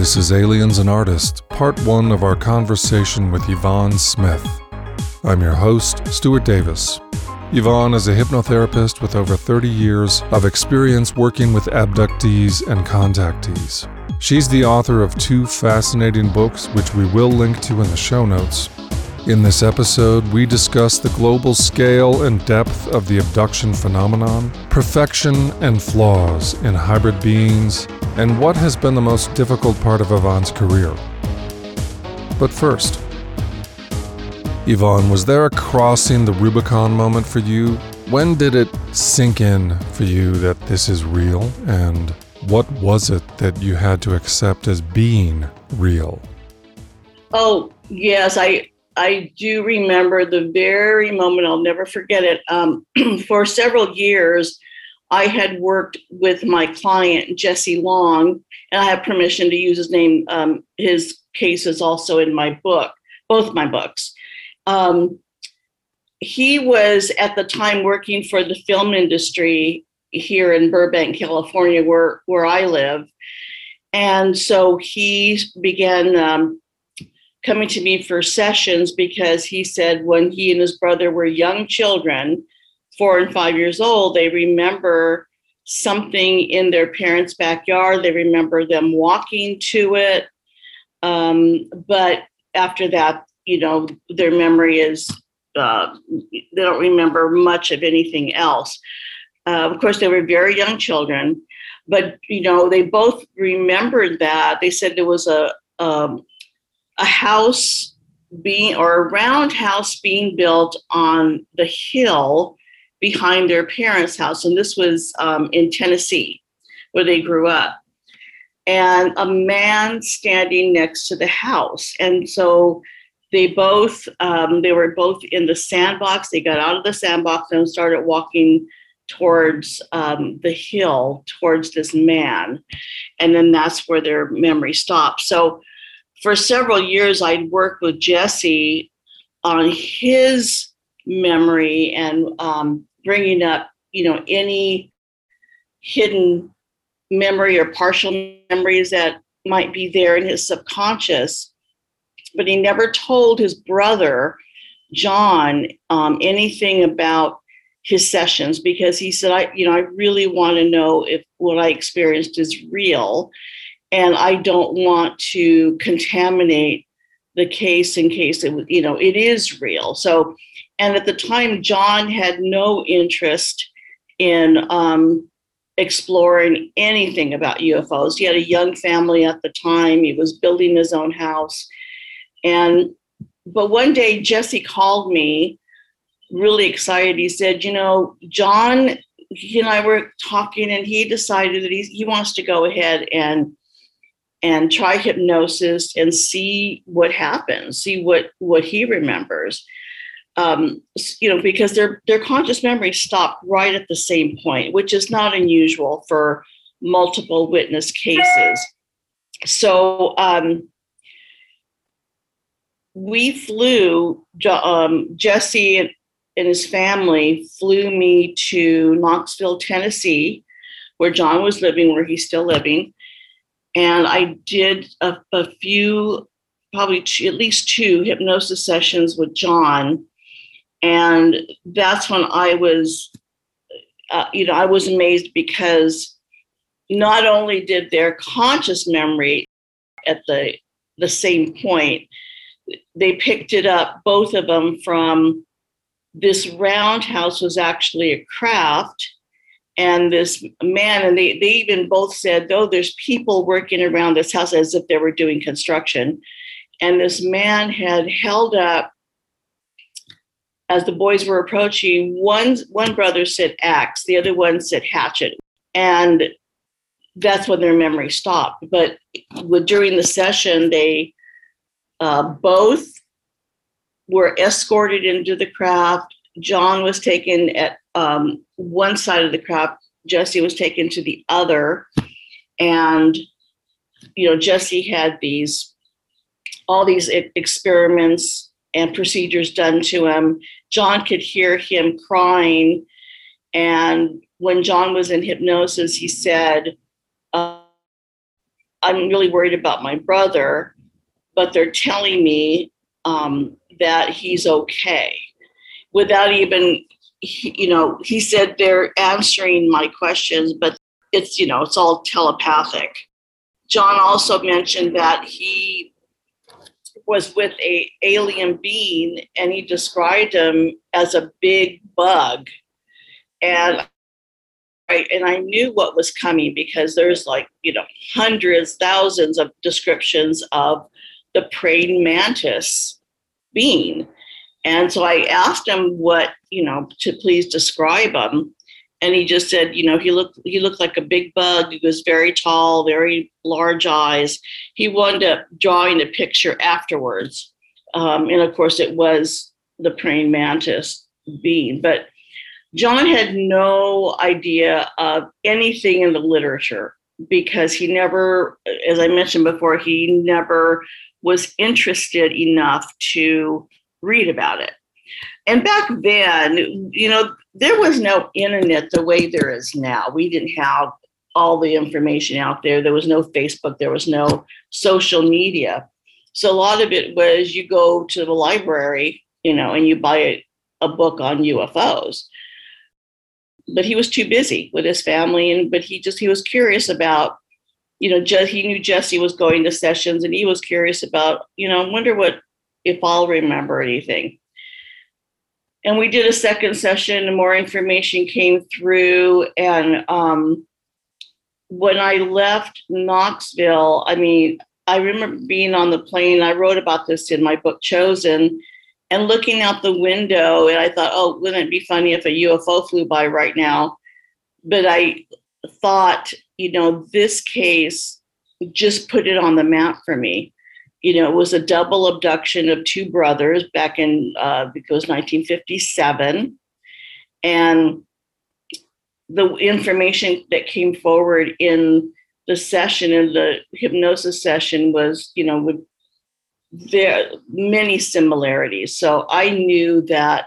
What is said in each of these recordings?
This is Aliens and Artists, part one of our conversation with Yvonne Smith. I'm your host, Stuart Davis. Yvonne is a hypnotherapist with over 30 years of experience working with abductees and contactees. She's the author of two fascinating books, which we will link to in the show notes. In this episode, we discuss the global scale and depth of the abduction phenomenon, perfection and flaws in hybrid beings, and what has been the most difficult part of Yvonne's career. But first, Yvonne, was there a crossing the Rubicon moment for you? When did it sink in for you that this is real? And what was it that you had to accept as being real? Oh, yes, I I do remember the very moment, I'll never forget it. Um, for several years, I had worked with my client, Jesse Long, and I have permission to use his name. Um, his case is also in my book, both my books. Um, he was at the time working for the film industry here in Burbank, California, where, where I live. And so he began um, coming to me for sessions because he said when he and his brother were young children, four and five years old, they remember something in their parents' backyard. They remember them walking to it. Um, but after that, you know, their memory is, uh, they don't remember much of anything else. Uh, of course, they were very young children, but, you know, they both remembered that. They said there was a, um, a house being or a round house being built on the hill behind their parents' house. And this was um, in Tennessee, where they grew up. And a man standing next to the house. And so they both um, they were both in the sandbox. They got out of the sandbox and started walking towards um, the hill, towards this man. And then that's where their memory stopped. So for several years, I'd worked with Jesse on his memory and um, bringing up, you know, any hidden memory or partial memories that might be there in his subconscious. But he never told his brother, John, um, anything about his sessions because he said, I, you know, I really want to know if what I experienced is real and I don't want to contaminate the case in case it you know it is real. So, and at the time, John had no interest in um, exploring anything about UFOs. He had a young family at the time. He was building his own house, and but one day Jesse called me, really excited. He said, "You know, John." He and I were talking, and he decided that he, he wants to go ahead and and try hypnosis and see what happens, see what what he remembers. Um, you know, because their their conscious memory stopped right at the same point, which is not unusual for multiple witness cases. So um, we flew. Um, Jesse and, and his family flew me to Knoxville, Tennessee, where John was living, where he's still living and I did a, a few, probably two, at least two hypnosis sessions with John. And that's when I was, uh, you know, I was amazed because not only did their conscious memory at the the same point, they picked it up, both of them, from this roundhouse was actually a craft and this man and they, they even both said though there's people working around this house as if they were doing construction. And this man had held up as the boys were approaching one one brother said axe the other one said hatchet. And that's when their memory stopped. But during the session they uh, both were escorted into the craft. John was taken at um, one side of the crop, Jesse was taken to the other. And, you know, Jesse had these, all these experiments and procedures done to him. John could hear him crying. And when John was in hypnosis, he said, uh, I'm really worried about my brother, but they're telling me um, that he's okay without even, you know, he said they're answering my questions, but it's, you know, it's all telepathic. John also mentioned that he was with a alien being and he described him as a big bug and I, and I knew what was coming because there's like you know hundreds thousands of descriptions of the praying mantis being and so I asked him what you know to please describe him and he just said, you know, he looked he looked like a big bug. He was very tall, very large eyes. He wound up drawing a picture afterwards, um, and of course, it was the praying mantis being. But John had no idea of anything in the literature because he never, as I mentioned before, he never was interested enough to read about it. And back then, you know, there was no internet the way there is now. We didn't have all the information out there. There was no Facebook, there was no social media. So a lot of it was you go to the library, you know, and you buy a, a book on UFOs. But he was too busy with his family, and but he just he was curious about, you know, just he knew Jesse was going to sessions, and he was curious about, you know, wonder what if I'll remember anything. And we did a second session and more information came through and um, when i left knoxville i mean i remember being on the plane i wrote about this in my book chosen and looking out the window and i thought oh wouldn't it be funny if a ufo flew by right now? But i thought you know this case just put it on the map for me you know, it was a double abduction of two brothers back in, uh, because 1957. And the information that came forward in the session, in the hypnosis session, was, you know, with there many similarities. So I knew that,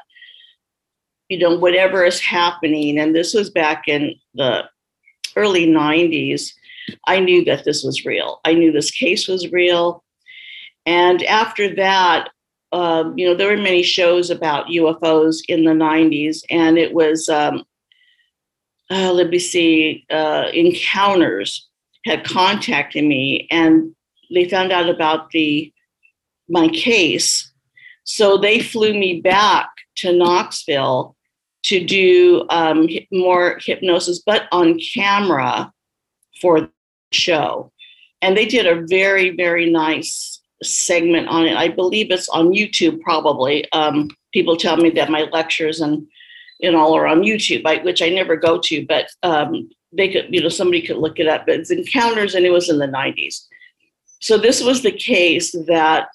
you know, whatever is happening, and this was back in the early 90s, I knew that this was real. I knew this case was real. And after that, um, you know, there were many shows about UFOs in the 90s, and it was, um, uh, let me see, uh, Encounters had contacted me, and they found out about the my case. So they flew me back to Knoxville to do um, more hypnosis, but on camera for the show. And they did a very, very nice segment on it. I believe it's on YouTube, probably. Um, people tell me that my lectures and and all are on YouTube, I, which I never go to, but um, they could, you know, somebody could look it up. But it's encounters, and it was in the 90s. So this was the case that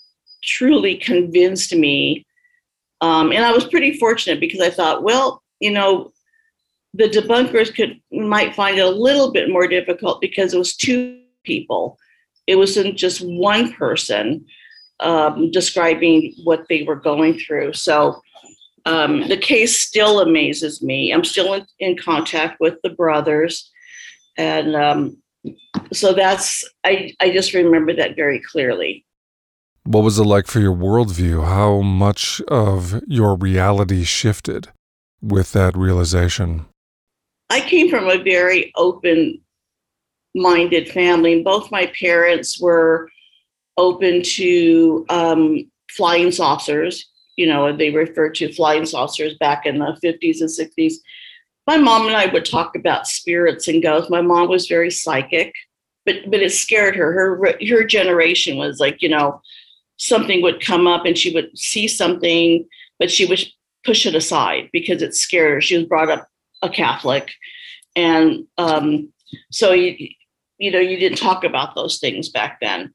truly convinced me, um, and I was pretty fortunate because I thought, well, you know, the debunkers could might find it a little bit more difficult because it was two people it wasn't just one person um, describing what they were going through. So um, the case still amazes me. I'm still in, in contact with the brothers. And um, so that's, I, I just remember that very clearly. What was it like for your worldview? How much of your reality shifted with that realization? I came from a very open minded family. Both my parents were open to um, flying saucers. You know, they referred to flying saucers back in the 50s and 60s. My mom and I would talk about spirits and ghosts. My mom was very psychic, but but it scared her. Her her generation was like, you know, something would come up and she would see something, but she would push it aside because it scared her. She was brought up a Catholic, and um, so you, you know, you didn't talk about those things back then.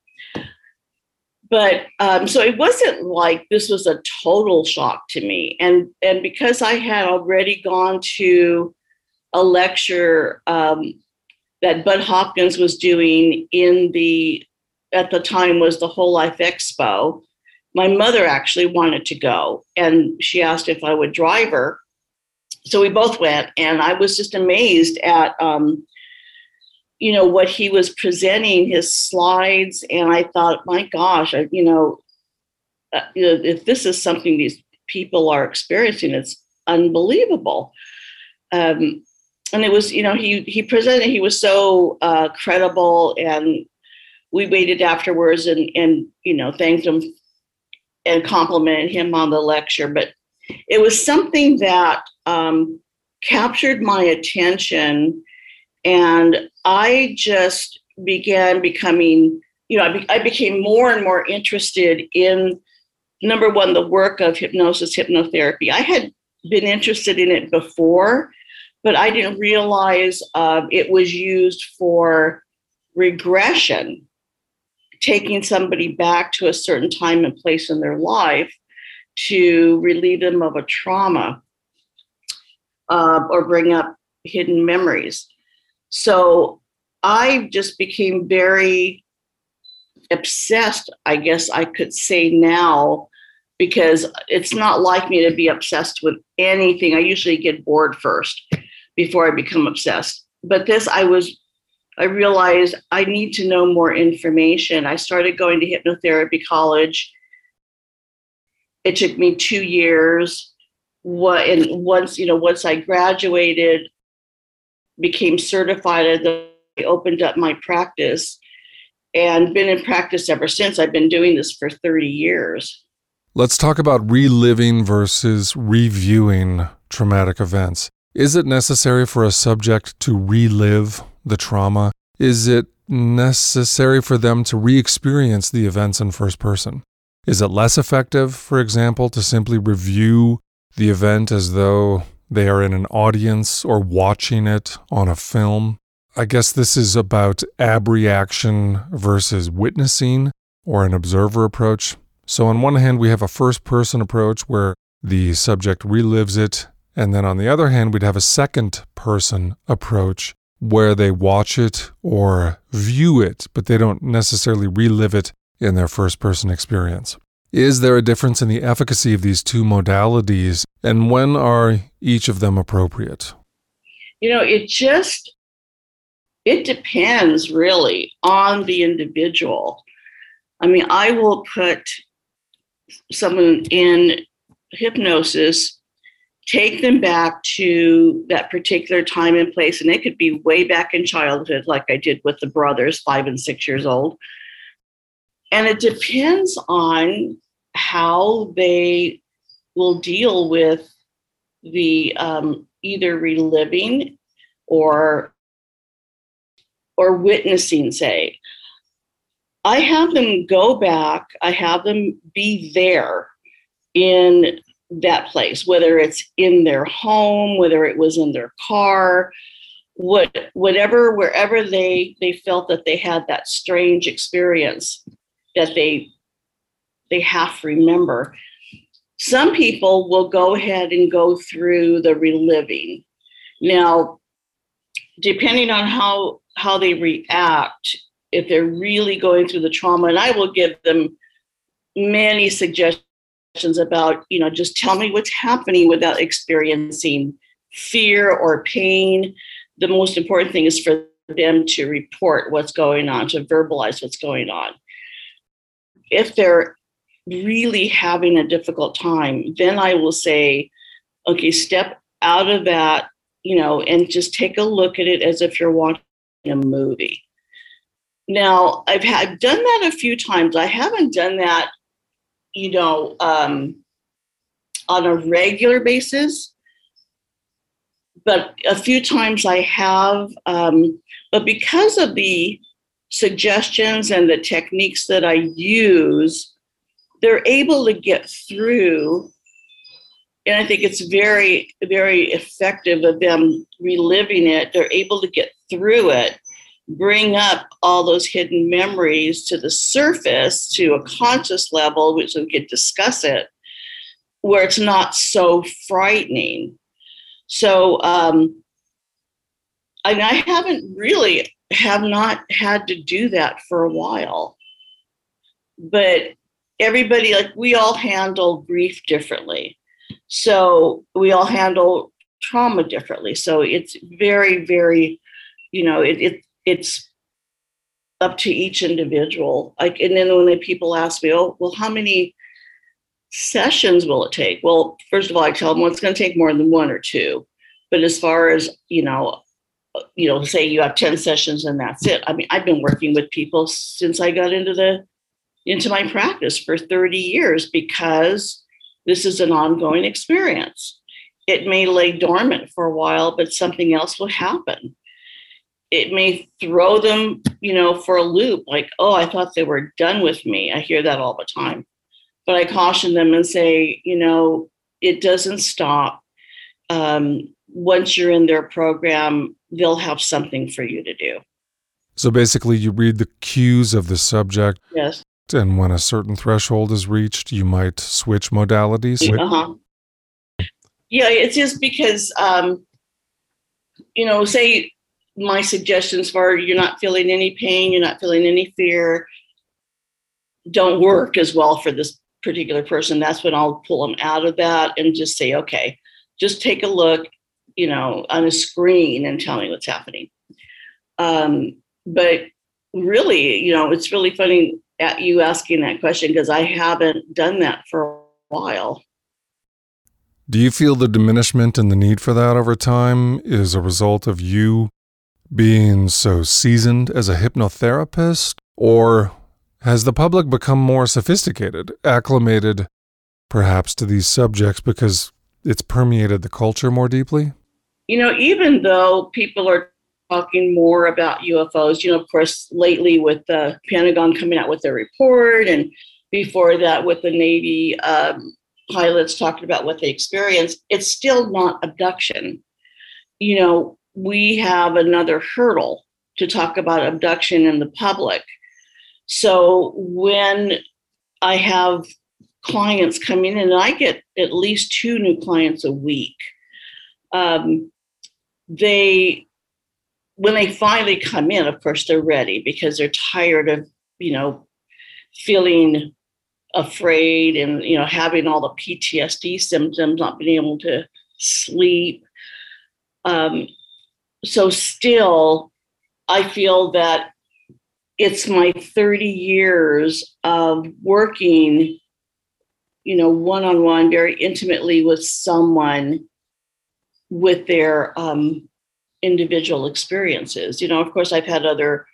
But um, so it wasn't like this was a total shock to me. And, and because I had already gone to a lecture um, that Bud Hopkins was doing in the, at the time was the Whole Life Expo, my mother actually wanted to go and she asked if I would drive her. So we both went, and I was just amazed at um, you know what he was presenting his slides and i thought my gosh I, you know uh, you know if this is something these people are experiencing it's unbelievable. Um, and it was you know he he presented he was so uh, credible and we waited afterwards and and you know thanked him and complimented him on the lecture. But it was something that um, captured my attention and i just began becoming you know I, be, I became more and more interested in number one the work of hypnosis hypnotherapy i had been interested in it before but I didn't realize uh, it was used for regression, taking somebody back to a certain time and place in their life to relieve them of a trauma uh, or bring up hidden memories. So I just became very obsessed, I guess I could say now, because it's not like me to be obsessed with anything. I usually get bored first before I become obsessed. But this, I was, I realized I need to know more information. I started going to hypnotherapy college. It took me two years. What and once you know, once I graduated, became certified, I opened up my practice and been in practice ever since. I've been doing this for 30 years. Let's talk about reliving versus reviewing traumatic events. Is it necessary for a subject to relive the trauma? Is it necessary for them to re experience the events in first person? Is it less effective, for example, to simply review the event as though they are in an audience or watching it on a film? I guess this is about abreaction versus witnessing or an observer approach. So, on one hand, we have a first person approach where the subject relives it and then on the other hand, we'd have a second person approach where they watch it or view it, but they don't necessarily relive it in their first person experience. Is there a difference in the efficacy of these two modalities, and when are each of them appropriate? You know, it just it depends really on the individual. I mean, I will put someone in hypnosis take them back to that particular time and place. And it could be way back in childhood, like I did with the brothers, five and six years old. And it depends on how they will deal with the um, either reliving or or witnessing say. I have them go back i have them be there in that place, whether it's in their home, whether it was in their car, what whatever, wherever they they felt that they had that strange experience that they they have to remember. Some people will go ahead and go through the reliving. Now, depending on how how they react, if they're really going through the trauma, and I will give them many suggestions about, you know, just tell me what's happening without experiencing fear or pain. The most important thing is for them to report what's going on, to verbalize what's going on. If they're really having a difficult time, then I will say, okay, step out of that, you know, and just take a look at it as if you're watching a movie. Now, I've had done that a few times. I haven't done that you know, um, on a regular basis. But a few times I have, um, but because of the suggestions and the techniques that I use, they're able to get through. And I think it's very, very effective of them reliving it. They're able to get through it bring up all those hidden memories to the surface to a conscious level, which we could discuss it, where it's not so frightening. So, um, and I haven't really have not had to do that for a while. But everybody, like we all handle grief differently. So we all handle trauma differently. So it's very, very, you know, it, it it's up to each individual. Like, and then when the people ask me, "Oh, well, how many sessions will it take?" Well, first of all, I tell them, "Well, it's going to take more than one or two. But as far as you know, you know, say you have ten sessions and that's it. I mean, I've been working with people since I got into the into my practice for 30 years because this is an ongoing experience. It may lay dormant for a while, but something else will happen. It may throw them, you know, for a loop, like, oh, I thought they were done with me. I hear that all the time. But I caution them and say, you know, it doesn't stop. Um, once you're in their program, they'll have something for you to do. So basically, you read the cues of the subject. Yes. And when a certain threshold is reached, you might switch modalities. Uh-huh. Yeah, it's just because, um, you know, say my suggestions for you're not feeling any pain, you're not feeling any fear, don't work as well for this particular person. That's when I'll pull them out of that and just say, okay, just take a look, you know, on a screen and tell me what's happening. Um, but really, you know, it's really funny at you asking that question because I haven't done that for a while. Do you feel the diminishment in the need for that over time is a result of you being so seasoned as a hypnotherapist? Or has the public become more sophisticated, acclimated perhaps to these subjects because it's permeated the culture more deeply? You know, even though people are talking more about UFOs. You know, of course, lately with the Pentagon coming out with their report, and before that with the Navy um, pilots talking about what they experienced, it's still not abduction. You know, we have another hurdle to talk about abduction in the public. So when I have clients coming in, and I get at least two new clients a week. Um, they when they finally come in, of course, they're ready because they're tired of, you know, feeling afraid and, you know, having all the PTSD symptoms, not being able to sleep. Um, so, still, I feel that it's my 30 years of working, you know, one on one, very intimately with someone with their um, individual experiences. You know, of course, I've had other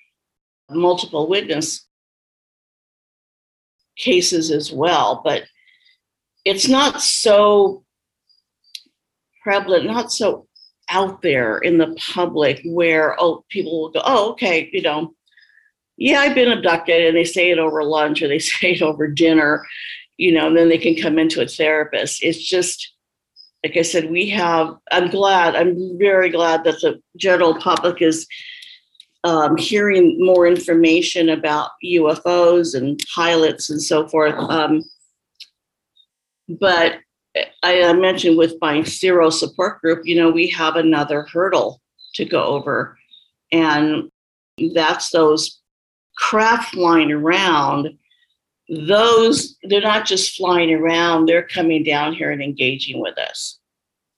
multiple witness cases as well, but it's not so prevalent, not so out there in the public where oh people will go, oh, okay, you know, yeah, I've been abducted, and they say it over lunch or they say it over dinner, you know, and then they can come into a therapist. It's just like I said, we have, I'm glad, I'm very glad that the general public is um, hearing more information about UFOs and pilots and so forth. Um, but I mentioned with my zero support group, you know, we have another hurdle to go over. And that's those craft flying around those they're not just flying around they're coming down here and engaging with us.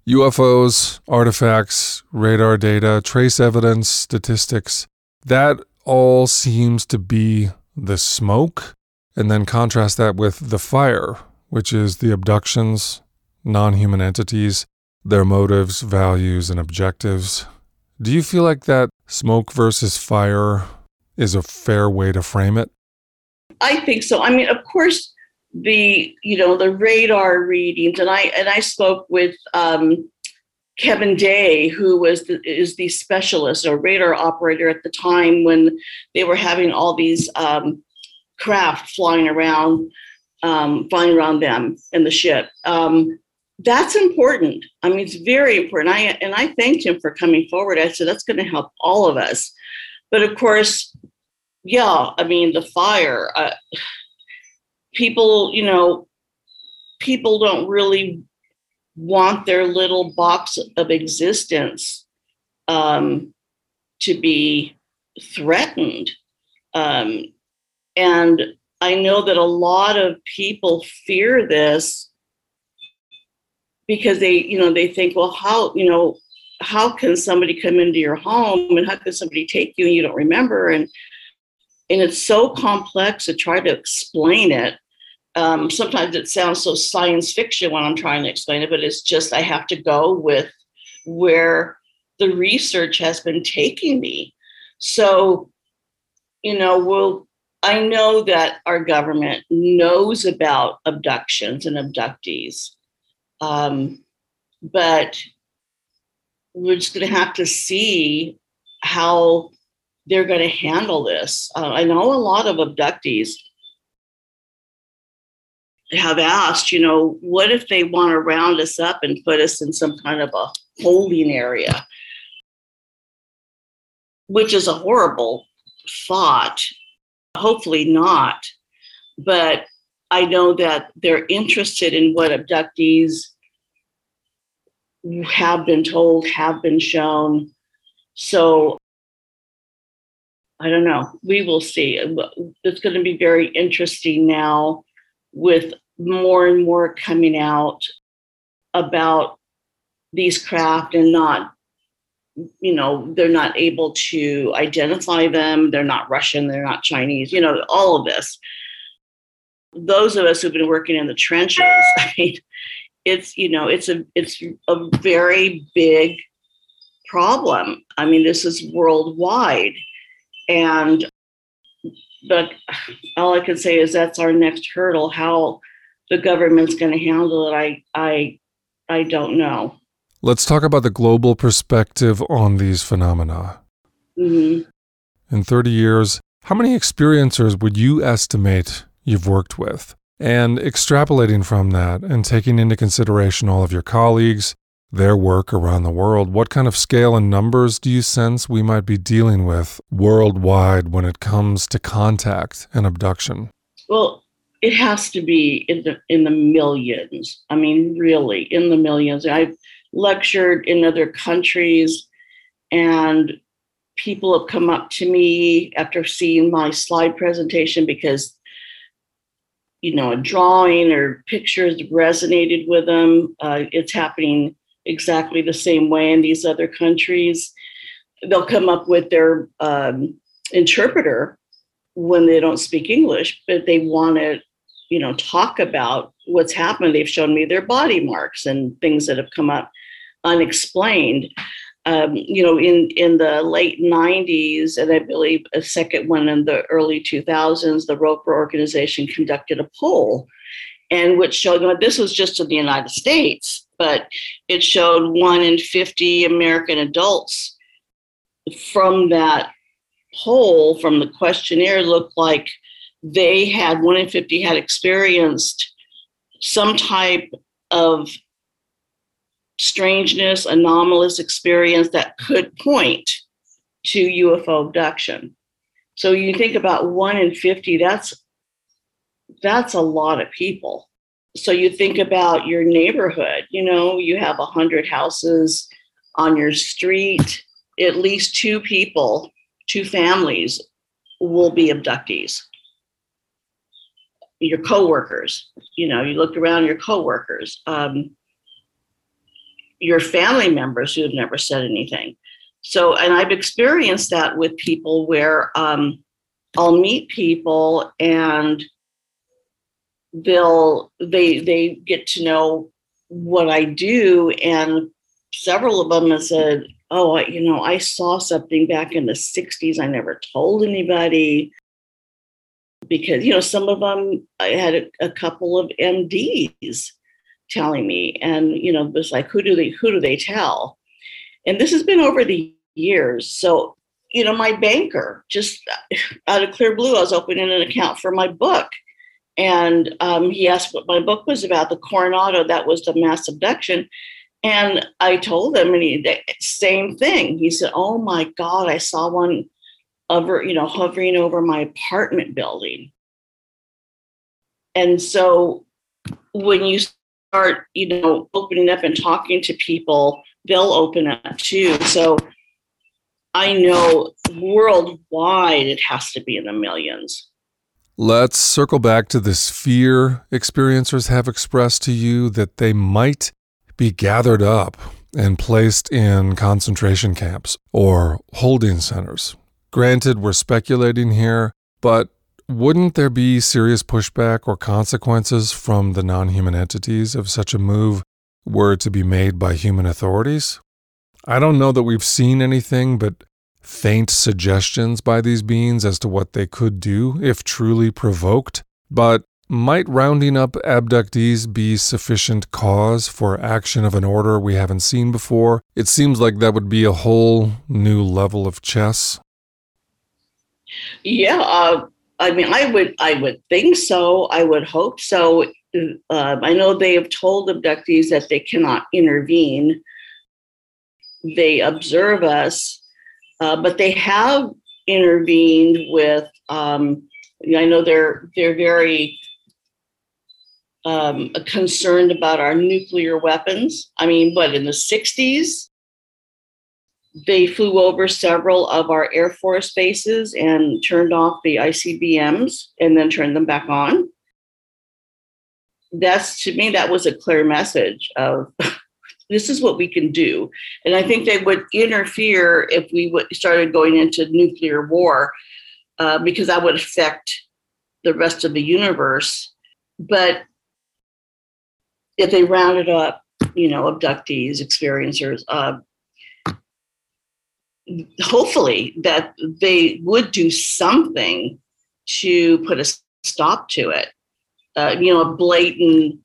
Ufos artifacts radar data trace evidence statistics that all seems to be the smoke and then contrast that with the fire which is the abductions non-human entities their motives values and objectives. Do you feel like that smoke versus fire is a fair way to frame it I think so. I mean, of course, the you know the radar readings, and I and I spoke with um, Kevin Day, who was the, is the specialist or radar operator at the time when they were having all these um, craft flying around, um, flying around them in the ship. Um, that's important. I mean, it's very important. I and I thanked him for coming forward. I said that's going to help all of us. But of course, yeah, I mean, the fire. Uh, people, you know, people don't really want their little box of existence um, to be threatened. Um, and I know that a lot of people fear this because they, you know, they think, well, how, you know, how can somebody come into your home and how can somebody take you and you don't remember? And and it's so complex to try to explain it. Um, sometimes it sounds so science fiction when I'm trying to explain it, but it's just I have to go with where the research has been taking me. So, you know, we'll I know that our government knows about abductions and abductees, um, but we're just going to have to see how they're going to handle this. Uh, I know a lot of abductees have asked, you know, what if they want to round us up and put us in some kind of a holding area? Which is a horrible thought Hopefully not. But I know that they're interested in what abductees have been told, have been shown. So I don't know. We will see. It's going to be very interesting now with more and more coming out about these craft and not you know they're not able to identify them. They're not russian. They're not chinese. You know all of this. Those of us who've been working in the trenches i mean it's you know it's a it's a very big problem. I mean this is worldwide and but all i can say is that's our next hurdle how the government's going to handle it i i i don't know Let's talk about the global perspective on these phenomena. Mm-hmm. In 30 years, how many experiencers would you estimate you've worked with? And extrapolating from that and taking into consideration all of your colleagues, their work around the world, what kind of scale and numbers do you sense we might be dealing with worldwide when it comes to contact and abduction? Well, it has to be in the in the millions. I mean, really, in the millions. I've lectured in other countries, and people have come up to me after seeing my slide presentation because you know a drawing or pictures resonated with them uh, it's happening exactly the same way in these other countries they'll come up with their um, interpreter when they don't speak english but they want to you know talk about what's happened they've shown me their body marks and things that have come up unexplained. Um, you know, in in the late '90s, and I believe a second one in the early 2000s, the Roper organization conducted a poll, and which showed well, this was just in the United States, but it showed one in 50 American adults from that poll, from the questionnaire, looked like they had one in 50 had experienced some type of strangeness, anomalous experience that could point to UFO abduction. So you think about one in 50, that's that's a lot of people. So you think about your neighborhood, you know, you have a hundred houses on your street, at least two people, two families will be abductees. Your coworkers, you know, you look around your coworkers. Um, your family members who have never said anything. So, and I've experienced that with people where um, I'll meet people and they'll they they get to know what I do, and several of them have said, "Oh, you know, I saw something back in the '60s. I never told anybody." Because you know, some of them I had a, a couple of MDs telling me and you know it was like who do they who do they tell and this has been over the years so you know my banker just out of clear blue i was opening an account for my book and um, he asked what my book was about the coronado that was the mass abduction and i told him and he same thing he said oh my god i saw one over you know hovering over my apartment building and so when you start, you know, opening up and talking to people, they'll open up too. So I know worldwide it has to be in the millions. Let's circle back to this fear experiencers have expressed to you that they might be gathered up and placed in concentration camps or holding centers. Granted, we're speculating here, but wouldn't there be serious pushback or consequences from the non human entities if such a move were to be made by human authorities? I don't know that we've seen anything but faint suggestions by these beings as to what they could do if truly provoked, but might rounding up abductees be sufficient cause for action of an order we haven't seen before? It seems like that would be a whole new level of chess. Yeah, uh, I mean, I would, I would think so. I would hope so. Uh, I know they have told abductees that they cannot intervene. They observe us uh, but they have intervened with. Um, I know they're they're very um, concerned about our nuclear weapons. I mean, but in the '60s, they flew over several of our Air Force bases and turned off the ICBMs and then turned them back on. That's to me, that was a clear message of this is what we can do. And I think they would interfere if we started going into nuclear war, uh, because that would affect the rest of the universe. But if they rounded up, you know, abductees, experiencers, uh, hopefully that they would do something to put a stop to it. Uh, you know, a blatant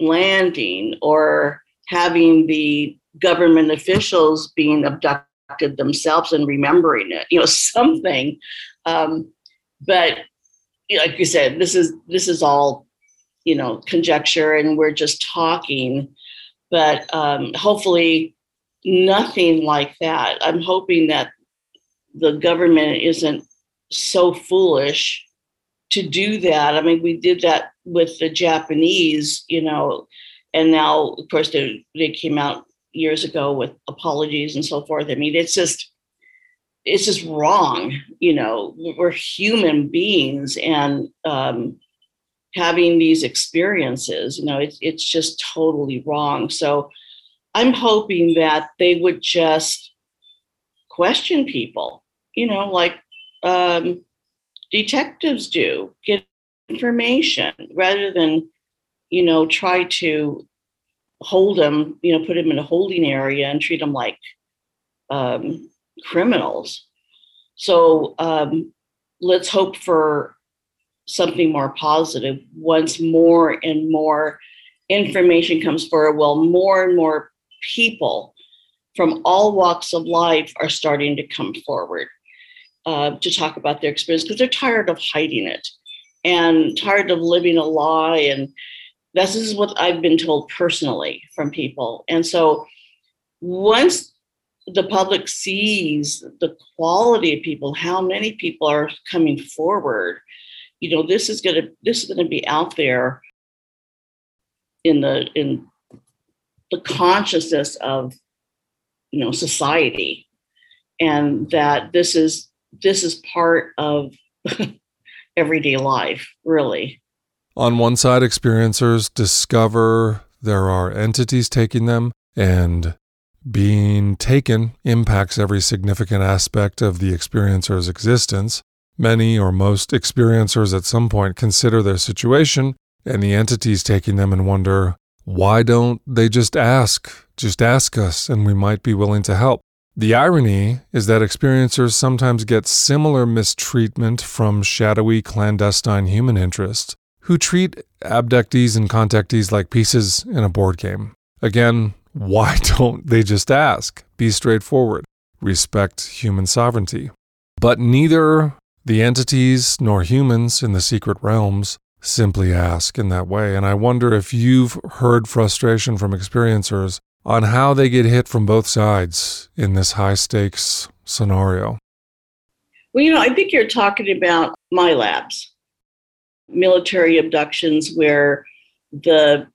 landing or having the government officials being abducted themselves and remembering it, you know, something. Um, but like you said, this is this is all, you know, conjecture, and we're just talking. But um, hopefully, nothing like that. I'm hoping that the government isn't so foolish to do that. I mean, we did that with the Japanese, you know, and now of course they, they came out years ago with apologies and so forth. I mean it's just it's just wrong you know we're human beings and um, having these experiences you know it's, it's just totally wrong. So i'm hoping that they would just question people you know like um, detectives do get information rather than you know, try to hold them, you know, put them in a holding area and treat them like um, criminals. So um, let's hope for something more positive once more and more information comes forward. Well, more and more people from all walks of life are starting to come forward uh, to talk about their experience because they're tired of hiding it and tired of living a lie and this is what I've been told personally from people. And so once the public sees the quality of people, how many people are coming forward, you know, this is gonna this is gonna be out there in the in the consciousness of you know society and that this is this is part of everyday life really on one side, experiencers discover there are entities taking them, and being taken impacts every significant aspect of the experiencer's existence. Many or most experiencers at some point consider their situation and the entities taking them and wonder, why don't they just ask? Just ask us, and we might be willing to help. The irony is that experiencers sometimes get similar mistreatment from shadowy clandestine human interests who treat abductees and contactees like pieces in a board game. Again, why don't they just ask? Be straightforward. Respect human sovereignty. But neither the entities nor humans in the secret realms simply ask in that way. And I wonder if you've heard frustration from experiencers on how they get hit from both sides in this high stakes scenario. Well, you know, I think you're talking about MILABs military abductions where the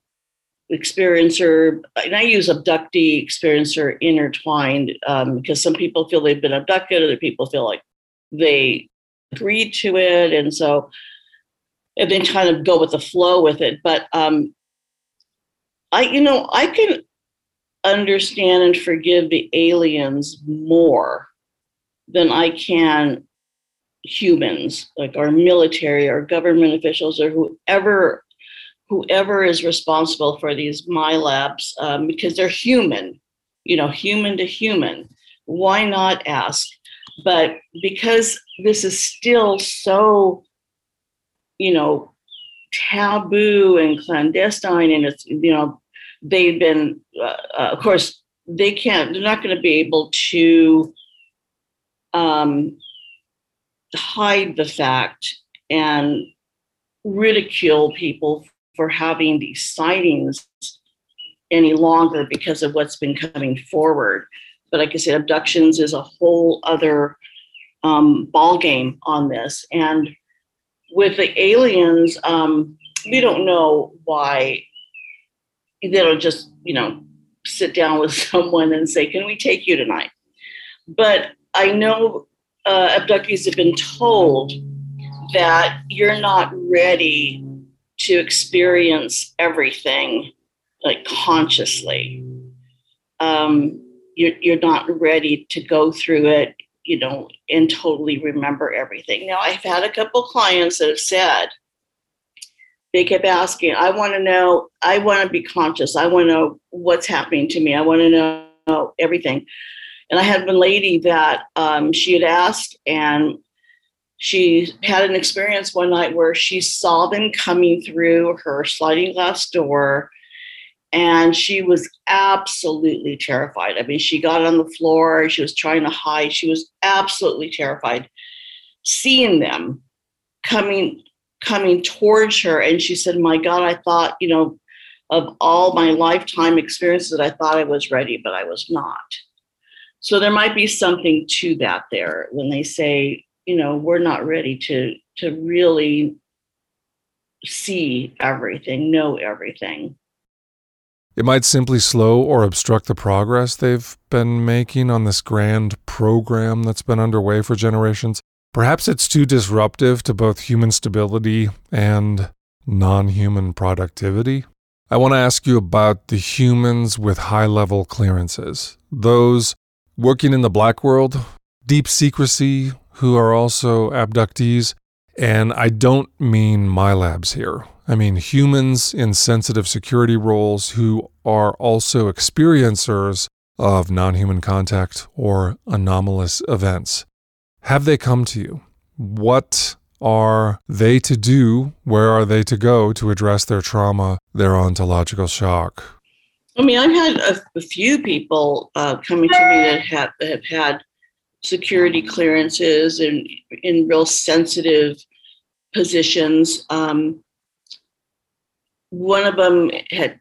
experiencer, and I use abductee experiencer intertwined um, because some people feel they've been abducted, other people feel like they agreed to it. And so, and then kind of go with the flow with it. But um, I, you know, I can, understand and forgive the aliens more than I can humans, like our military our government officials or whoever whoever is responsible for these MILABs, um, because they're human, you know, human to human. Why not ask? But because this is still so, you know, taboo and clandestine, and it's, you know, they've been, uh, uh, of course, they can't, they're not going to be able to um, hide the fact and ridicule people for having these sightings any longer because of what's been coming forward. But like I said, abductions is a whole other um, ball game on this. And with the aliens, um, we don't know why they don't just, you know, sit down with someone and say, "Can we take you tonight?" But I know uh, abductees have been told that you're not ready to experience everything like consciously. Um, you're, you're not ready to go through it, you know, and totally remember everything. Now, I've had a couple clients that have said, they kept asking, I want to know, I want to be conscious. I want to know what's happening to me. I want to know everything. And I had one lady that um, she had asked, and she had an experience one night where she saw them coming through her sliding glass door and she was absolutely terrified. I mean, she got on the floor, she was trying to hide, she was absolutely terrified seeing them coming coming towards her and she said, "My god, I thought, you know, of all my lifetime experiences, I thought I was ready, but I was not." So there might be something to that there when they say, you know, we're not ready to to really see everything, know everything. It might simply slow or obstruct the progress they've been making on this grand program that's been underway for generations. Perhaps it's too disruptive to both human stability and non human productivity. I want to ask you about the humans with high level clearances, those working in the black world, deep secrecy, who are also abductees. And I don't mean MILABs here. I mean humans in sensitive security roles who are also experiencers of non human contact or anomalous events. Have they come to you? What are they to do? Where are they to go to address their trauma, their ontological shock? I mean, I've had a, a few people uh, coming to me that have, have had security clearances and in real sensitive positions. Um, one of them had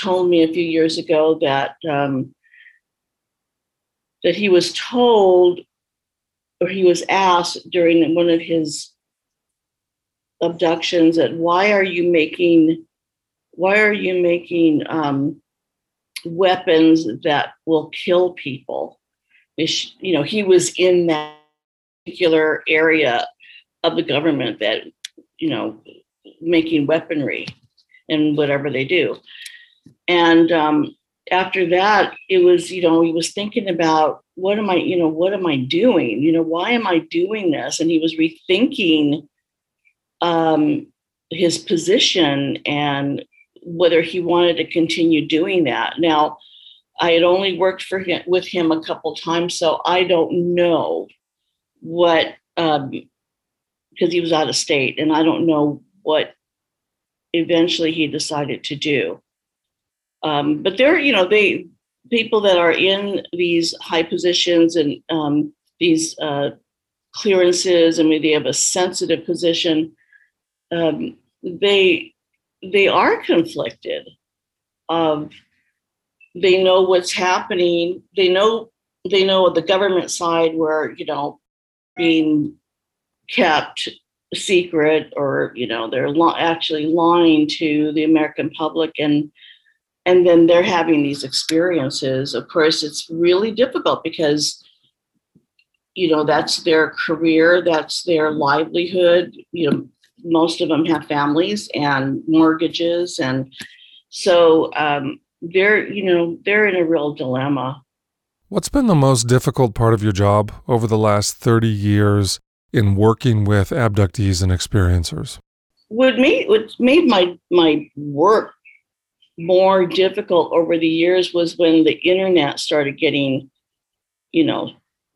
told me a few years ago that um, that he was told or he was asked during one of his abductions that why are you making why are you making um, weapons that will kill people. You know, he was in that particular area of the government that, you know, making weaponry and whatever they do. And um, after that, it was, you know, he was thinking about what am I, you know, what am I doing? You know, why am I doing this? And he was rethinking um, his position and whether he wanted to continue doing that. Now, I had only worked for him with him a couple times, so I don't know what um, because he was out of state, and I don't know what eventually he decided to do. Um, but there, you know, they people that are in these high positions and um, these uh, clearances. I mean, they have a sensitive position. Um, they they are conflicted. Um, they know what's happening. They know they know the government side where you know being kept secret or you know they're actually lying to the American public and and then they're having these experiences. Of course, it's really difficult because you know that's their career, that's their livelihood. You know, most of them have families and mortgages and so um, they're you know they're in a real dilemma. What's been the most difficult part of your job over the last 30 years in working with abductees and experiencers? What made what made my my work more difficult over the years was when the internet started getting, you know,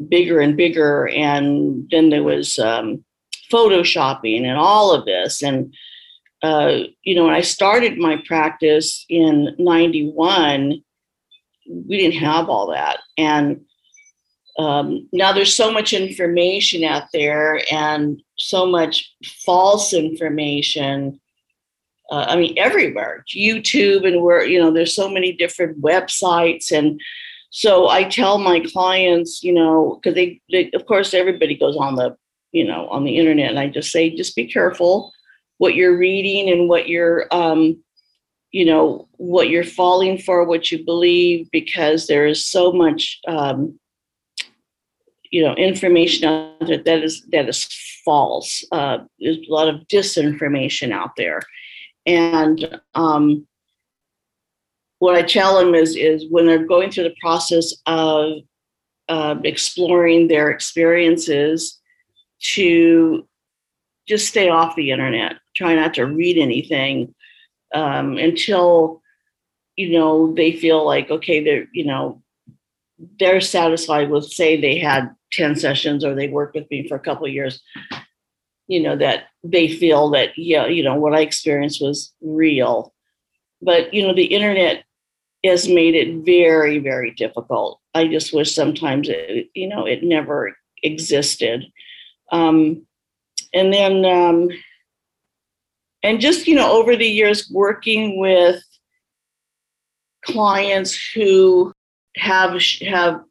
bigger and bigger, and then there was um, photoshopping and all of this, and uh, you know, when I started my practice in '91, we didn't have all that, and um, now there's so much information out there and so much false information uh, I mean, everywhere, YouTube, and where, you know, there's so many different websites. And so I tell my clients, you know, because they, they, of course, everybody goes on the, you know, on the internet. And I just say, just be careful what you're reading and what you're, um, you know, what you're falling for, what you believe, because there is so much, um, you know, information out there that is that is false. Uh, there's a lot of disinformation out there and um, what I tell them is, is when they're going through the process of uh, exploring their experiences, to just stay off the internet. Try not to read anything um, until you know they feel like okay, they're you know they're satisfied with say they had 10 sessions or they worked with me for a couple years you know that they feel that yeah you know what i experienced was real but you know the internet has made it very very difficult i just wish sometimes it you know it never existed um, and then um, and just you know over the years working with clients who have have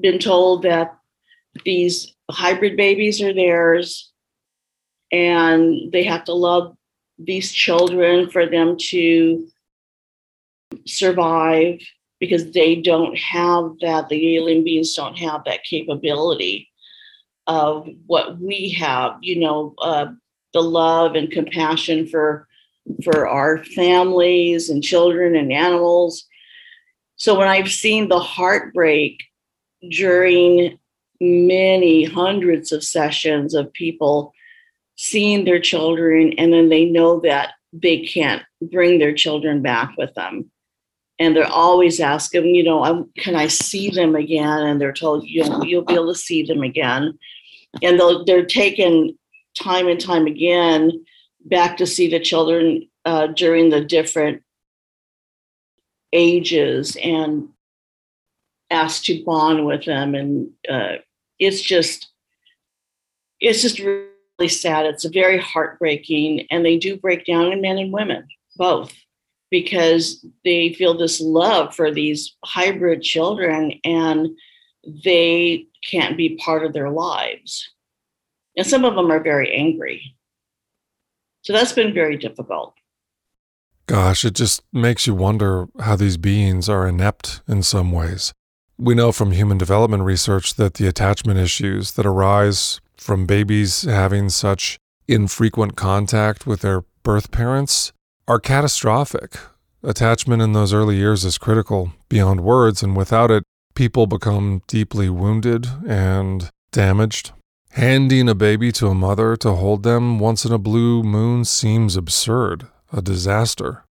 been told that these hybrid babies are theirs and they have to love these children for them to survive because they don't have that the alien beings don't have that capability of what we have you know uh, the love and compassion for for our families and children and animals. So when i've seen the heartbreak during many hundreds of sessions of people seeing their children and then they know that they can't bring their children back with them. And they're always asking you know can i see them again? And they're told you know you'll be able to see them again and they're taken time and time again back to see the children uh, during the different ages and asked to bond with them and uh, it's just it's just really sad. It's very heartbreaking. And they do break down in men and women, both, because they feel this love for these hybrid children and they can't be part of their lives. And some of them are very angry. So that's been very difficult. Gosh, it just makes you wonder how these beings are inept in some ways. We know from human development research that the attachment issues that arise from babies having such infrequent contact with their birth parents are catastrophic. Attachment in those early years is critical beyond words, and without it, people become deeply wounded and damaged. Handing a baby to a mother to hold them once in a blue moon seems absurd, a disaster.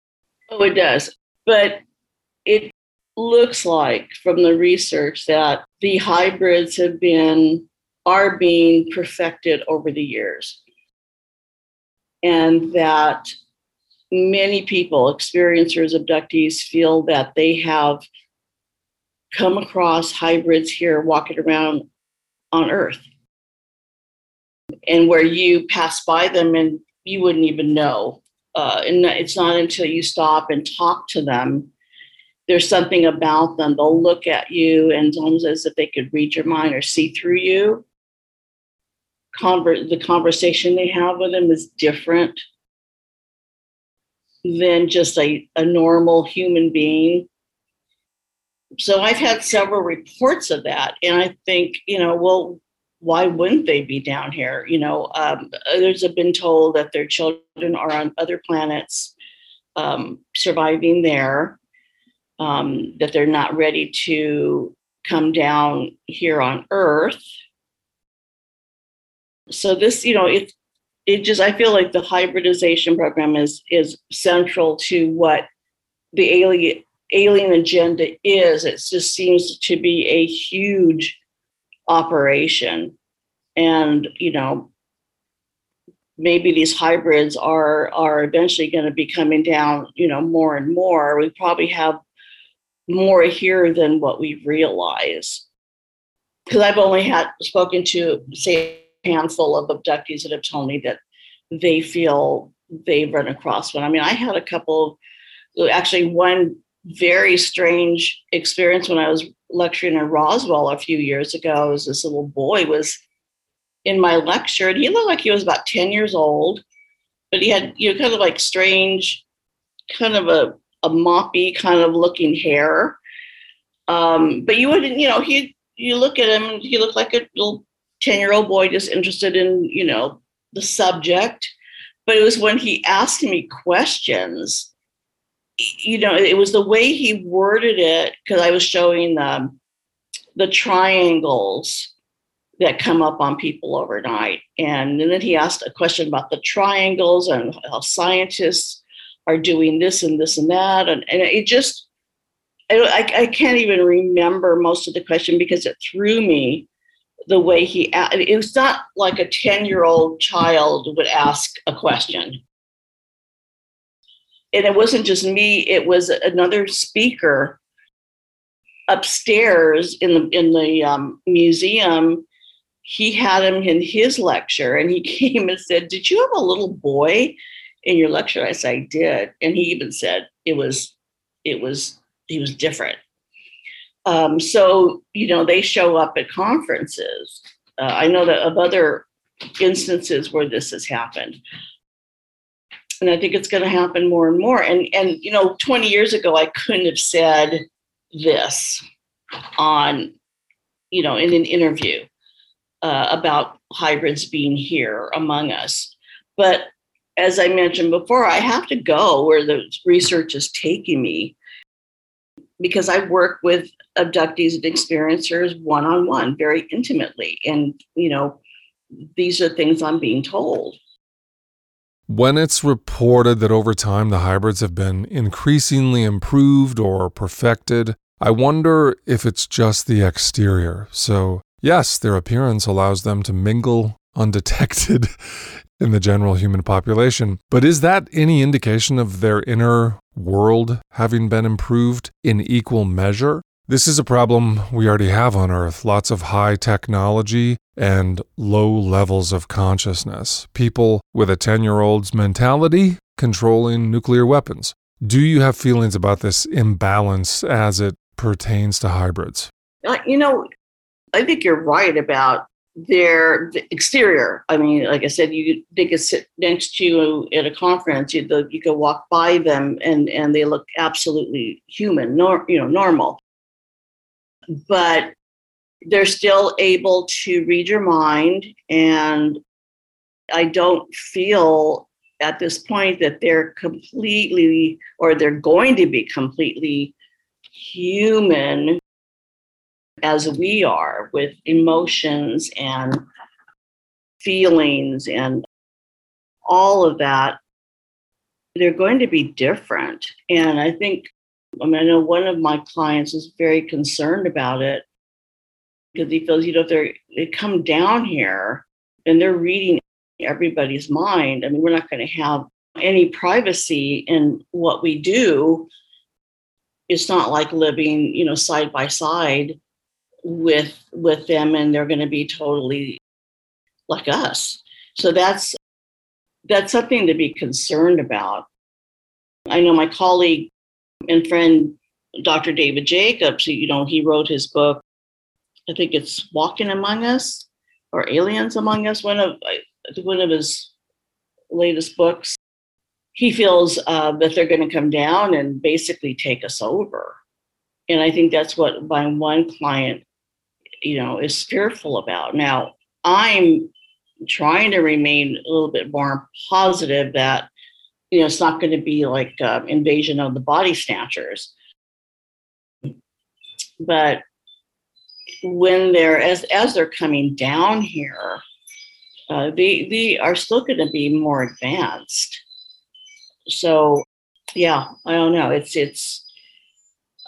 Oh, it does. But it looks like from the research that the hybrids have been are being perfected over the years. And that many people, experiencers, abductees, feel that they have come across hybrids here walking around on Earth. And where you pass by them and you wouldn't even know. Uh, and it's not until you stop and talk to them there's something about them. They'll look at you and it's almost as if they could read your mind or see through you conver- the conversation they have with them is different than just a, a normal human being. So I've had several reports of that. And I think, you know, well, why wouldn't they be down here? You know, um, others have been told that their children are on other planets um, surviving there. um, that they're not ready to come down here on Earth. So this, you know, it it just I feel like the hybridization program is is central to what the alien alien agenda is. It just seems to be a huge operation, and you know, maybe these hybrids are are eventually going to be coming down. You know, more and more. We probably have more here than what we realize. Because I've only had spoken to, say, a handful of abductees that have told me that they feel they've run across one. I mean, I had a couple, actually, one very strange experience when I was lecturing in Roswell a few years ago. Was this little boy was in my lecture, and he looked like he was about 10 years old, but he had, you know, kind of like strange, kind of a a moppy kind of looking hair. Um, but you wouldn't, you know, he you look at him, he looked like a little 10 year old boy just interested in, you know, the subject. But it was when he asked me questions, you know, it was the way he worded it, because I was showing the, the triangles that come up on people overnight. And, and then he asked a question about the triangles and how scientists are doing this and this and that. And, and it just, I, I can't even remember most of the question because it threw me the way he, it was not like a 10 year old child would ask a question. And it wasn't just me, it was another speaker upstairs in the in the um, museum he had him in his lecture and he came and said did you have a little boy in your lecture? I said, I did. And he even said it was, it was, he was different. Um, so, you know, they show up at conferences. Uh, I know that of other instances where this has happened. And I think it's going to happen more and more. And, and, you know, 20 years ago, I couldn't have said this on, you know, in an interview uh, about hybrids being here among us. But as I mentioned before, I have to go where the research is taking me because I work with abductees and experiencers one on one very intimately. And, you know, these are things I'm being told. When it's reported that over time the hybrids have been increasingly improved or perfected, I wonder if it's just the exterior. So, yes, their appearance allows them to mingle undetected in the general human population. But is that any indication of their inner world having been improved in equal measure? This is a problem we already have on Earth lots of high technology and low levels of consciousness. People with a 10 year old's mentality controlling nuclear weapons. Do you have feelings about this imbalance as it pertains to hybrids? Uh, you know, I think you're right about their the exterior. I mean, like I said, you they could sit next to you at a conference. You the, you could walk by them, and and they look absolutely human, nor you know normal. But they're still able to read your mind, and I don't feel at this point that they're completely or they're going to be completely human as we are with emotions and feelings and all of that, they're going to be different. And I think, I mean, I know one of my clients is very concerned about it because he feels, you know, if they're, they come down here and they're reading everybody's mind, I mean, we're not going to have any privacy in what we do. It's not like living, you know, side by side with with them and they're going to be totally like us. So that's that's something to be concerned about. I know my colleague and friend dr david jacobs you know he wrote his book i think it's walking among us or aliens among us one of one of his latest books he feels uh, that they're going to come down and basically take us over and i think that's what my one client you know, is fearful about. Now, I'm trying to remain a little bit more positive that, you know, it's not going to be like uh, invasion of the body snatchers. but when they're as as they're coming down here, uh, they they are still going to be more advanced. So, yeah, I don't know. It's it's.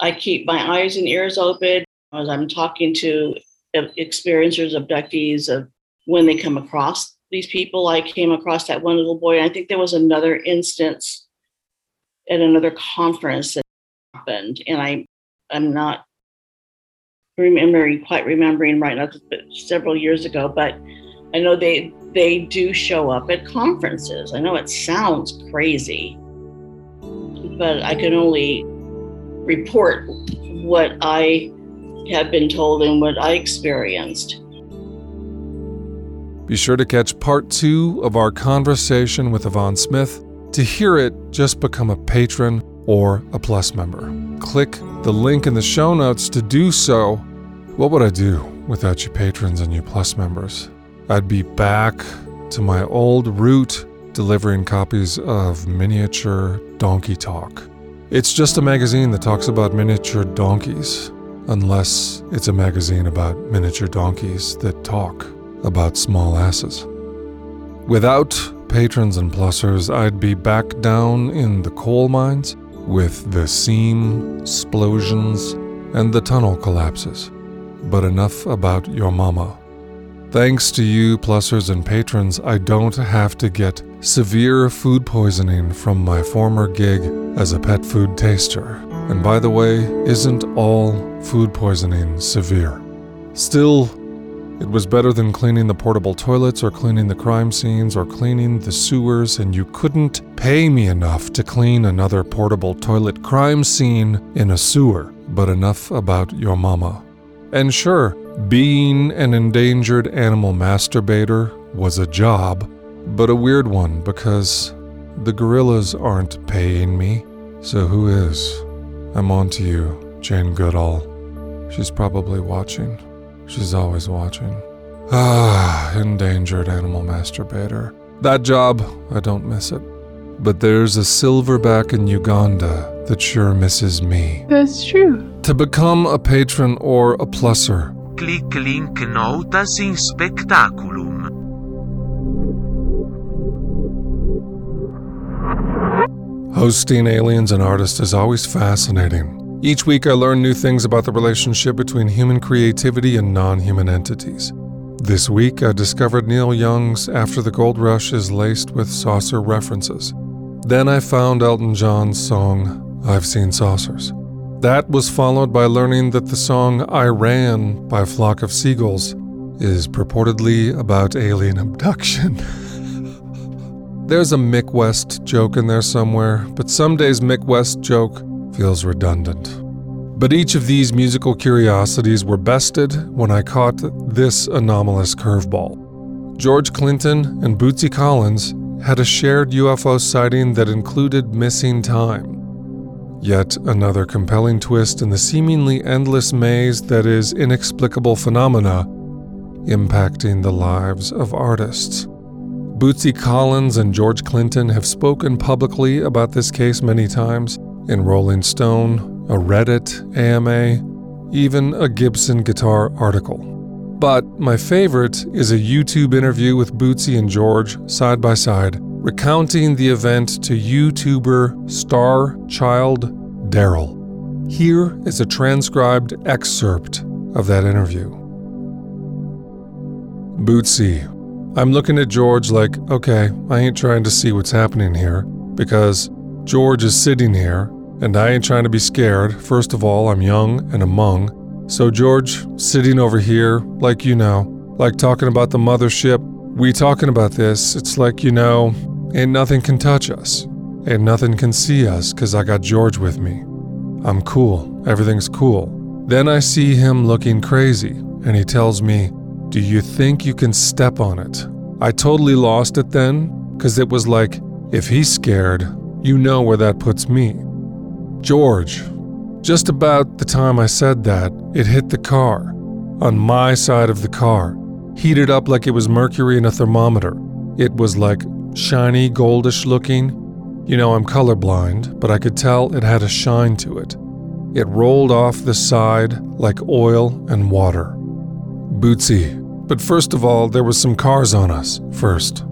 I keep my eyes and ears open as I'm talking to experiencers, abductees of when they come across these people. I came across that one little boy. I think there was another instance at another conference that happened, and I I'm not remembering quite remembering right now, several years ago, but I know they they do show up at conferences. I know it sounds crazy, but I can only report what I have been told and what I experienced. Be sure to catch part two of our conversation with Yvonne Smith. To hear it, just become a patron or a plus member. Click the link in the show notes to do so. What would I do without you patrons and you plus members? I'd be back to my old route delivering copies of Miniature Donkey Talk. It's just a magazine that talks about miniature donkeys, unless it's a magazine about miniature donkeys that talk about small asses. Without patrons and plussers, I'd be back down in the coal mines with the seam explosions and the tunnel collapses. But enough about your mama. Thanks to you, plussers and patrons, I don't have to get severe food poisoning from my former gig as a pet food taster. And by the way, isn't all food poisoning severe? Still, it was better than cleaning the portable toilets or cleaning the crime scenes or cleaning the sewers, and you couldn't pay me enough to clean another portable toilet crime scene in a sewer. But enough about your mama. And sure, being an endangered animal masturbator was a job, but a weird one because the gorillas aren't paying me. So who is? I'm on to you, Jane Goodall. She's probably watching. She's always watching. Ah, endangered animal masturbator. That job, I don't miss it. But there's a silverback in Uganda that sure misses me. That's true. To become a patron or a plusser, Click link notas in spectaculum. Hosting aliens and artists is always fascinating. Each week, I learn new things about the relationship between human creativity and non human entities. This week, I discovered Neil Young's After the Gold Rush is laced with saucer references. Then I found Elton John's song, I've Seen Saucers. That was followed by learning that the song I Ran by Flock of Seagulls is purportedly about alien abduction. There's a Mick West joke in there somewhere, but some days Mick West joke feels redundant. But each of these musical curiosities were bested when I caught this anomalous curveball. George Clinton and Bootsy Collins had a shared UFO sighting that included missing time. Yet another compelling twist in the seemingly endless maze that is inexplicable phenomena impacting the lives of artists. Bootsy Collins and George Clinton have spoken publicly about this case many times in Rolling Stone, a Reddit AMA, even a Gibson guitar article. But my favorite is a YouTube interview with Bootsy and George side by side, recounting the event to YouTuber Star Child Daryl. Here is a transcribed excerpt of that interview. Bootsy, I'm looking at George like, okay, I ain't trying to see what's happening here because George is sitting here and I ain't trying to be scared. First of all, I'm young and among. So, George, sitting over here, like you know, like talking about the mothership, we talking about this, it's like, you know, ain't nothing can touch us. Ain't nothing can see us because I got George with me. I'm cool, everything's cool. Then I see him looking crazy, and he tells me, Do you think you can step on it? I totally lost it then, because it was like, if he's scared, you know where that puts me. George, just about the time I said that, it hit the car, on my side of the car, heated up like it was mercury in a thermometer. It was like shiny, goldish looking. You know, I'm colorblind, but I could tell it had a shine to it. It rolled off the side like oil and water. Bootsy. But first of all, there was some cars on us first.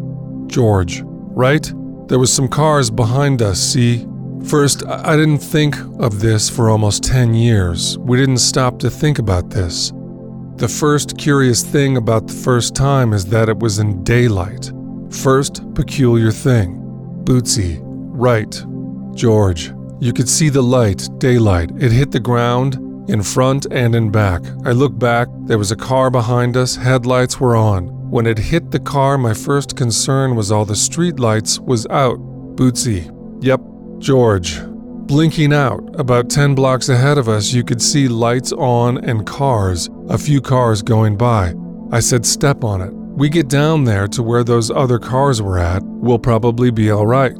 George, right? There was some cars behind us, see? First, I didn't think of this for almost 10 years. We didn't stop to think about this. The first curious thing about the first time is that it was in daylight. First peculiar thing. Bootsy, right. George, you could see the light, daylight. It hit the ground, in front and in back. I looked back, there was a car behind us, headlights were on. When it hit the car, my first concern was all the street lights was out. Bootsy, yep, George. Blinking out, about 10 blocks ahead of us, you could see lights on and cars, a few cars going by. I said, step on it. We get down there to where those other cars were at, we'll probably be alright.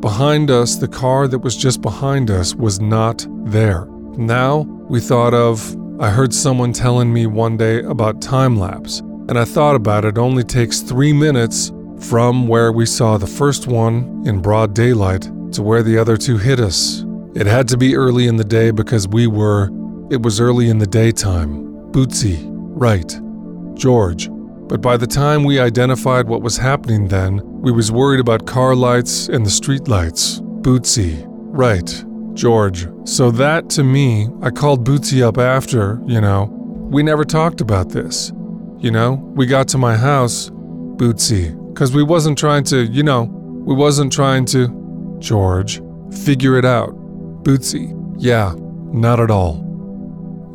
Behind us, the car that was just behind us was not there. Now, we thought of, I heard someone telling me one day about time lapse, and I thought about it only takes three minutes from where we saw the first one in broad daylight to where the other two hit us. It had to be early in the day because we were, it was early in the daytime. Bootsy, right. George, but by the time we identified what was happening then, we was worried about car lights and the street lights. Bootsy. Right. George. So that, to me, I called Bootsy up after, you know. We never talked about this. You know, we got to my house, Bootsy, because we wasn't trying to, you know, we wasn't trying to, George, figure it out. Bootsy. Yeah, not at all.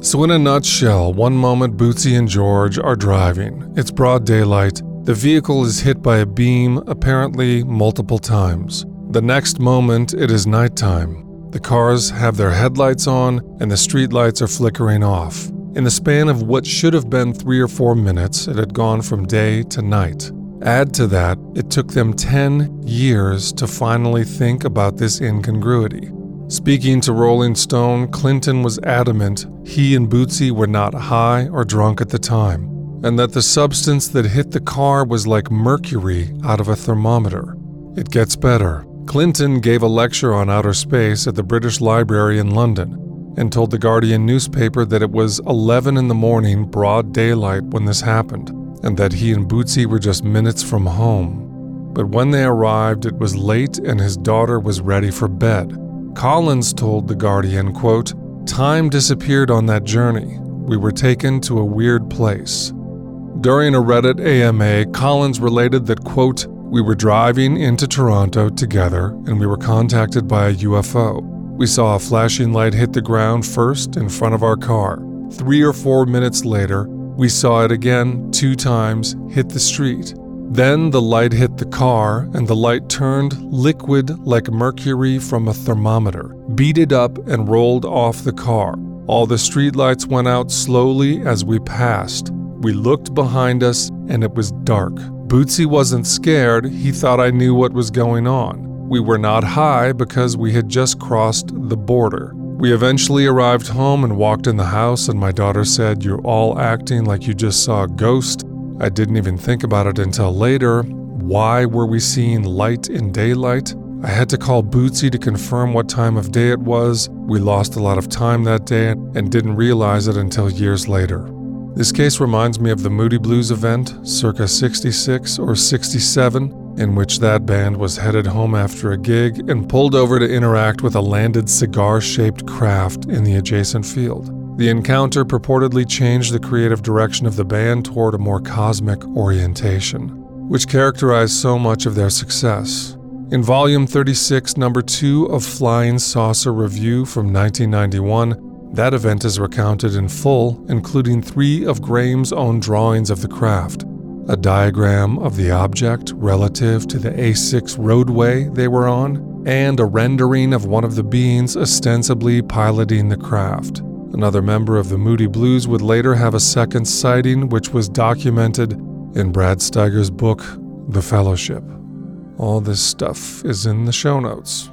So, in a nutshell, one moment Bootsy and George are driving. It's broad daylight. The vehicle is hit by a beam, apparently multiple times. The next moment, it is nighttime. The cars have their headlights on, and the streetlights are flickering off. In the span of what should have been three or four minutes, it had gone from day to night. Add to that, it took them 10 years to finally think about this incongruity. Speaking to Rolling Stone, Clinton was adamant he and Bootsy were not high or drunk at the time, and that the substance that hit the car was like mercury out of a thermometer. It gets better. Clinton gave a lecture on outer space at the British Library in London and told the Guardian newspaper that it was 11 in the morning, broad daylight, when this happened, and that he and Bootsy were just minutes from home. But when they arrived, it was late and his daughter was ready for bed. Collins told The Guardian, quote, Time disappeared on that journey. We were taken to a weird place. During a Reddit AMA, Collins related that, quote, we were driving into Toronto together and we were contacted by a UFO. We saw a flashing light hit the ground first in front of our car. Three or four minutes later, we saw it again two times hit the street. Then the light hit the car, and the light turned liquid like mercury from a thermometer, beaded up, and rolled off the car. All the streetlights went out slowly as we passed. We looked behind us, and it was dark. Bootsy wasn't scared, he thought I knew what was going on. We were not high because we had just crossed the border. We eventually arrived home and walked in the house, and my daughter said, You're all acting like you just saw a ghost. I didn't even think about it until later. Why were we seeing light in daylight? I had to call Bootsy to confirm what time of day it was. We lost a lot of time that day and didn't realize it until years later. This case reminds me of the Moody Blues event, circa 66 or 67, in which that band was headed home after a gig and pulled over to interact with a landed cigar shaped craft in the adjacent field. The encounter purportedly changed the creative direction of the band toward a more cosmic orientation, which characterized so much of their success. In Volume 36, Number 2 of Flying Saucer Review from 1991, that event is recounted in full, including three of Graham's own drawings of the craft a diagram of the object relative to the A6 roadway they were on, and a rendering of one of the beings ostensibly piloting the craft. Another member of the Moody Blues would later have a second sighting, which was documented in Brad Steiger's book, The Fellowship. All this stuff is in the show notes.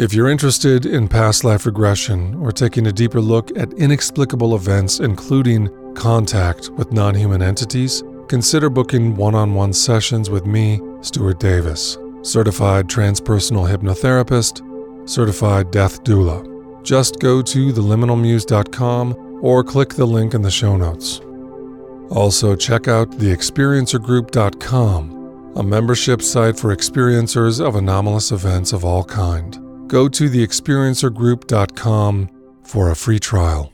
If you're interested in past life regression or taking a deeper look at inexplicable events, including contact with non human entities, consider booking one on one sessions with me, Stuart Davis. certified transpersonal hypnotherapist, certified death doula. Just go to theliminalmuse.com or click the link in the show notes. Also, check out theexperiencergroup.com, a membership site for experiencers of anomalous events of all kind. Go to theexperiencergroup.com for a free trial.